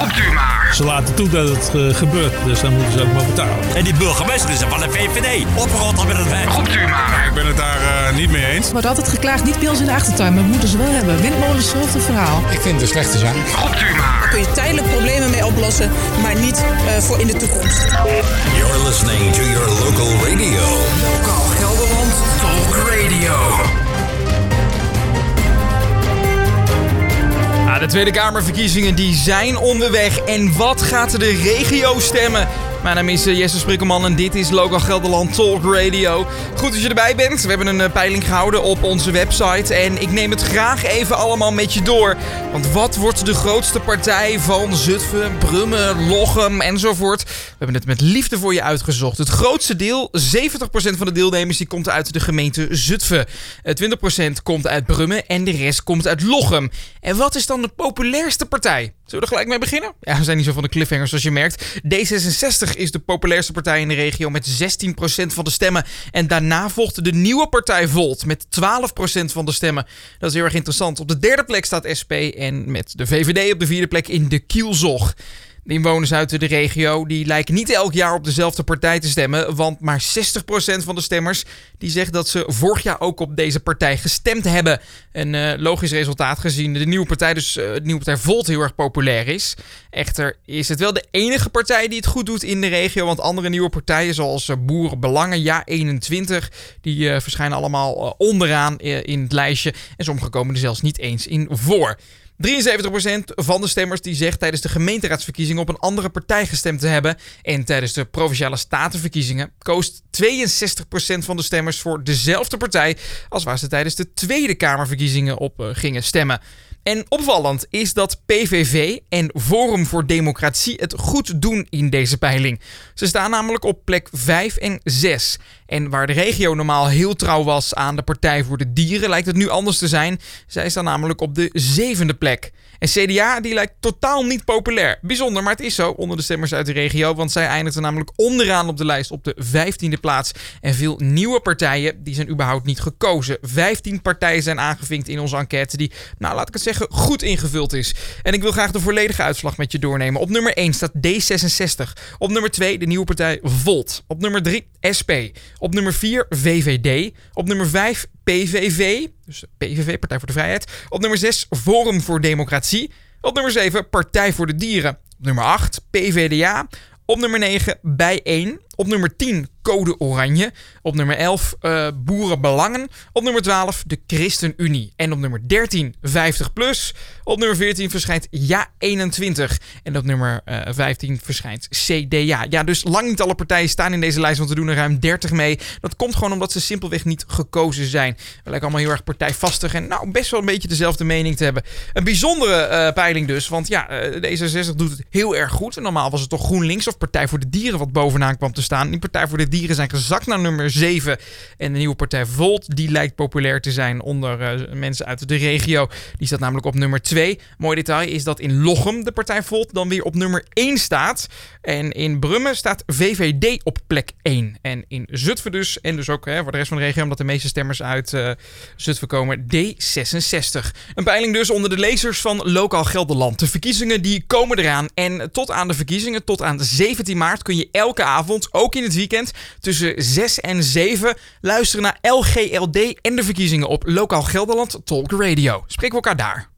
Roept u maar. Ze laten toe dat het eh, gebeurt, dus dan moeten ze ook maar betalen. En die burgemeester is er van de VVD. Opgerold met het wijf. Roept u maar. Ik ben het daar eh, niet mee eens. Wordt altijd geklaagd, niet bij ons in de achtertuin, maar dat moeten ze wel hebben. Windmolens, hetzelfde verhaal. Ik vind het een slechte zaak. Roept u maar. kun je tijdelijk problemen mee oplossen, maar niet eh, voor in de toekomst. You're listening to your local radio. Tweede Kamerverkiezingen die zijn onderweg. En wat gaat de regio stemmen? Mijn naam is eh, Jesse Sprikkelman en dit is Local Gelderland Talk Radio. Goed dat je erbij bent. We hebben een eh, peiling gehouden op onze website. En ik neem het graag even allemaal met je door. Want wat wordt de grootste partij van Zutphen, Brummen, Lochem enzovoort? We hebben het met liefde voor je uitgezocht. Het grootste deel, 70% van de deelnemers, die komt uit de gemeente Zutphen. Eh, 20% komt uit Brummen en de rest komt uit Lochem. En wat is dan de populairste partij? Zullen we er gelijk mee beginnen? Ja, we zijn niet zo van de cliffhangers zoals je merkt. D66 is de populairste partij in de regio met 16% van de stemmen. En daarna volgt de nieuwe partij Volt met 12% van de stemmen. Dat is heel erg interessant. Op de derde plek staat SP en met de VVD op de vierde plek in de kielzog. De inwoners uit de regio die lijken niet elk jaar op dezelfde partij te stemmen, want maar 60% van de stemmers die zegt dat ze vorig jaar ook op deze partij gestemd hebben. Een eh, logisch resultaat gezien de nieuwe partij, dus eh, de nieuwe partij Volt heel erg populair is. Echter is het wel de enige partij die het goed doet in de regio, want andere nieuwe partijen zoals eh, Boerenbelangen, Ja 21, die eh, verschijnen allemaal eh, onderaan eh, in het lijstje en sommige komen er zelfs niet eens in voor. 73% van de stemmers die zegt tijdens de gemeenteraadsverkiezingen op een andere partij gestemd te hebben. En tijdens de provinciale statenverkiezingen koos 62% van de stemmers voor dezelfde partij als waar ze tijdens de Tweede Kamerverkiezingen op eh, gingen stemmen. En opvallend is dat PVV en Forum voor Democratie het goed doen in deze peiling. Ze staan namelijk op plek 5 en 6. En waar de regio normaal heel trouw was aan de Partij voor de Dieren, lijkt het nu anders te zijn. Zij staan namelijk op de zevende plek. En CDA die lijkt totaal niet populair. Bijzonder, maar het is zo onder de stemmers uit de regio, want zij eindigden namelijk onderaan op de lijst op de vijftiende plaats. En veel nieuwe partijen die zijn überhaupt niet gekozen. 15 partijen zijn aangevinkt in onze enquête die, nou laat ik het zeggen, goed ingevuld is. En ik wil graag de volledige uitslag met je doornemen. Op nummer 1 staat D66. Op nummer 2 de nieuwe partij Volt. Op nummer 3 SP. Op nummer 4 VVD. Op nummer 5 PVV. Dus PVV, Partij voor de Vrijheid. Op nummer 6 Forum voor Democratie. Op nummer 7 Partij voor de Dieren. Op nummer 8 PVDA. Op nummer 9 Bijeen. Op nummer 10 Code Oranje. Op nummer 11 eh, Boerenbelangen. Op nummer 12 de ChristenUnie. En op nummer 13 50 plus. Op nummer 14 verschijnt Ja 21. En op nummer eh, 15 verschijnt CDA. Ja, dus lang niet alle partijen staan in deze lijst, want we doen er ruim 30 mee. Dat komt gewoon omdat ze simpelweg niet gekozen zijn. We lijken allemaal heel erg partijvastig en nou best wel een beetje dezelfde mening te hebben. Een bijzondere eh, peiling dus, want ja, eh, de D66 doet het heel erg goed. En normaal was het toch GroenLinks of Partij voor de Dieren wat bovenaan kwam te staan. Die Partij voor de Dieren zijn gezakt naar nummer 7. En de nieuwe partij Volt, die lijkt populair te zijn onder eh, mensen uit de regio. Die staat namelijk op nummer 2. Mooi detail is dat in Lochem de partij Volt dan weer op nummer 1 staat. En in Brummen staat VVD op plek 1. En in Zutphen dus, en dus ook hè, voor de rest van de regio, omdat de meeste stemmers uit eh, Zutphen komen, D66. Een peiling dus onder de lezers van Lokaal Gelderland. De verkiezingen die komen eraan. En tot aan de verkiezingen, tot aan 17 maart, kun je elke avond, ook in het weekend, tussen 6 en 7 luisteren naar LGLD en de verkiezingen op Lokaal Gelderland Talk Radio. Spreken we elkaar daar.